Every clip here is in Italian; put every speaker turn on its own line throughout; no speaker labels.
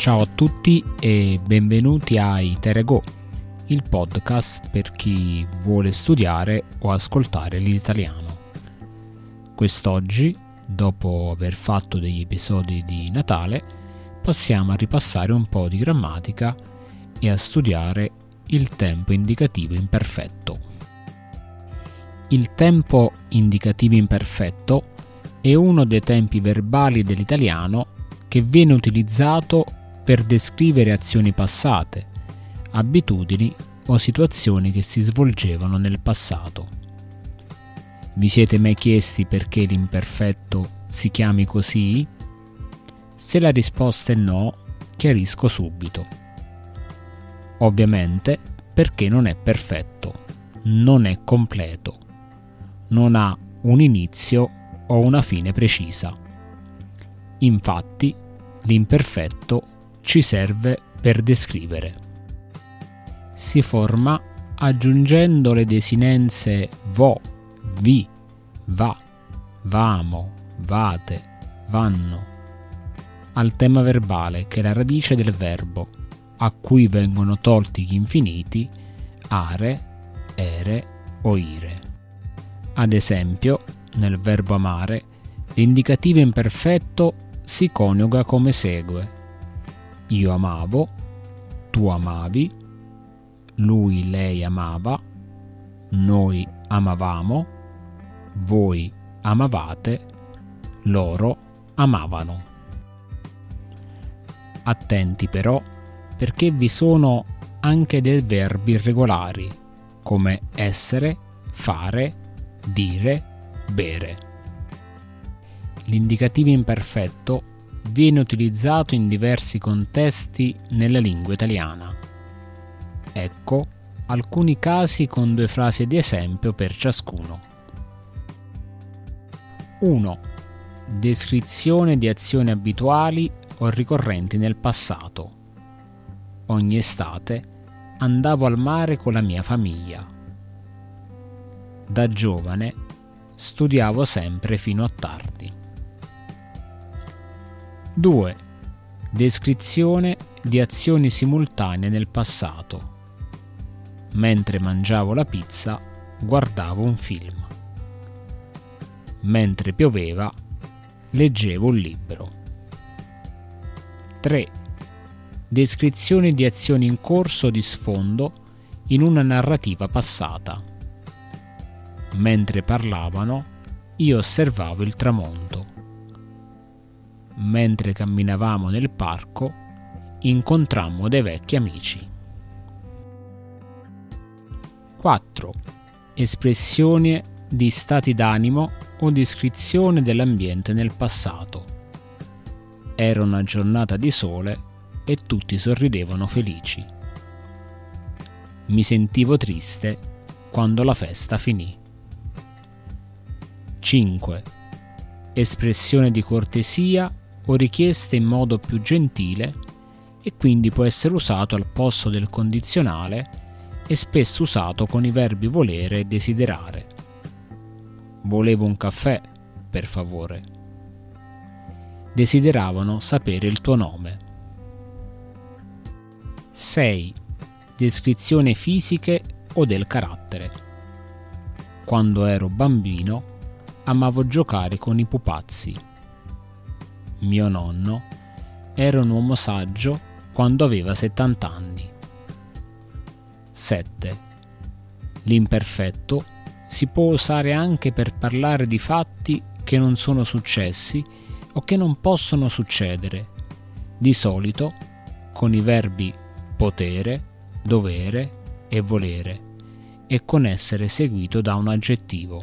Ciao a tutti e benvenuti a Iterego, il podcast per chi vuole studiare o ascoltare l'italiano. Quest'oggi, dopo aver fatto degli episodi di Natale, passiamo a ripassare un po' di grammatica e a studiare il tempo indicativo imperfetto. Il tempo indicativo imperfetto è uno dei tempi verbali dell'italiano che viene utilizzato per descrivere azioni passate, abitudini o situazioni che si svolgevano nel passato. Vi siete mai chiesti perché l'imperfetto si chiami così? Se la risposta è no, chiarisco subito. Ovviamente perché non è perfetto, non è completo, non ha un inizio o una fine precisa. Infatti, l'imperfetto ci serve per descrivere. Si forma aggiungendo le desinenze vo, vi, va, vamo, vate, vanno al tema verbale che è la radice del verbo a cui vengono tolti gli infiniti are, ere o ire. Ad esempio, nel verbo amare, l'indicativo imperfetto si coniuga come segue io amavo, tu amavi, lui, lei amava, noi amavamo, voi amavate, loro amavano. Attenti però perché vi sono anche dei verbi irregolari come essere, fare, dire, bere. L'indicativo imperfetto viene utilizzato in diversi contesti nella lingua italiana. Ecco alcuni casi con due frasi di esempio per ciascuno. 1. Descrizione di azioni abituali o ricorrenti nel passato. Ogni estate andavo al mare con la mia famiglia. Da giovane studiavo sempre fino a tardi. 2. Descrizione di azioni simultanee nel passato. Mentre mangiavo la pizza, guardavo un film. Mentre pioveva, leggevo un libro. 3. Descrizione di azioni in corso di sfondo in una narrativa passata. Mentre parlavano, io osservavo il tramonto mentre camminavamo nel parco, incontrammo dei vecchi amici. 4. Espressione di stati d'animo o descrizione dell'ambiente nel passato. Era una giornata di sole e tutti sorridevano felici. Mi sentivo triste quando la festa finì. 5. Espressione di cortesia o richieste in modo più gentile e quindi può essere usato al posto del condizionale e spesso usato con i verbi volere e desiderare. Volevo un caffè, per favore. Desideravano sapere il tuo nome. 6. Descrizioni fisiche o del carattere. Quando ero bambino amavo giocare con i pupazzi mio nonno, era un uomo saggio quando aveva 70 anni. 7. L'imperfetto si può usare anche per parlare di fatti che non sono successi o che non possono succedere, di solito con i verbi potere, dovere e volere e con essere seguito da un aggettivo.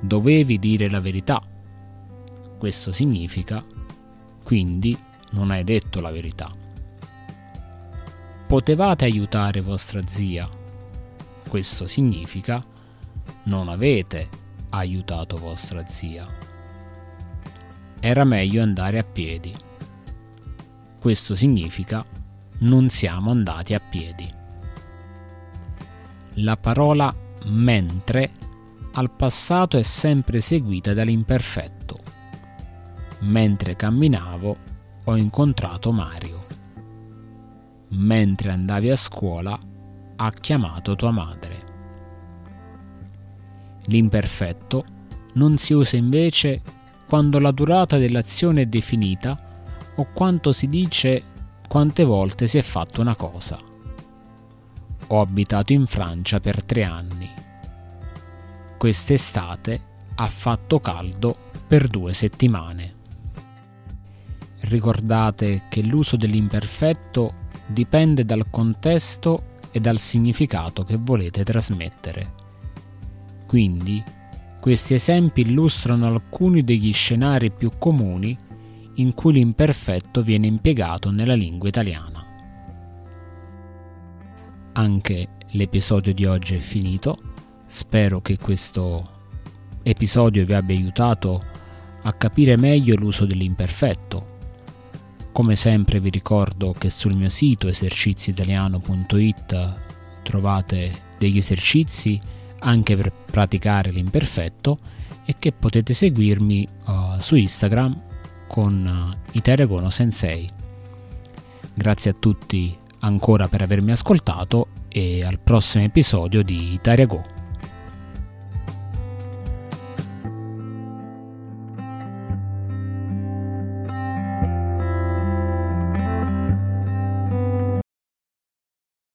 Dovevi dire la verità questo significa, quindi non hai detto la verità. Potevate aiutare vostra zia. Questo significa, non avete aiutato vostra zia. Era meglio andare a piedi. Questo significa, non siamo andati a piedi. La parola mentre al passato è sempre seguita dall'imperfetto mentre camminavo ho incontrato Mario. Mentre andavi a scuola ha chiamato tua madre. L'imperfetto non si usa invece quando la durata dell'azione è definita o quanto si dice quante volte si è fatto una cosa. Ho abitato in Francia per tre anni. Quest'estate ha fatto caldo per due settimane. Ricordate che l'uso dell'imperfetto dipende dal contesto e dal significato che volete trasmettere. Quindi, questi esempi illustrano alcuni degli scenari più comuni in cui l'imperfetto viene impiegato nella lingua italiana. Anche l'episodio di oggi è finito, spero che questo episodio vi abbia aiutato a capire meglio l'uso dell'imperfetto. Come sempre vi ricordo che sul mio sito eserciziitaliano.it trovate degli esercizi anche per praticare l'imperfetto e che potete seguirmi uh, su Instagram con uh, Iteregono Sensei. Grazie a tutti ancora per avermi ascoltato e al prossimo episodio di Itaria Go.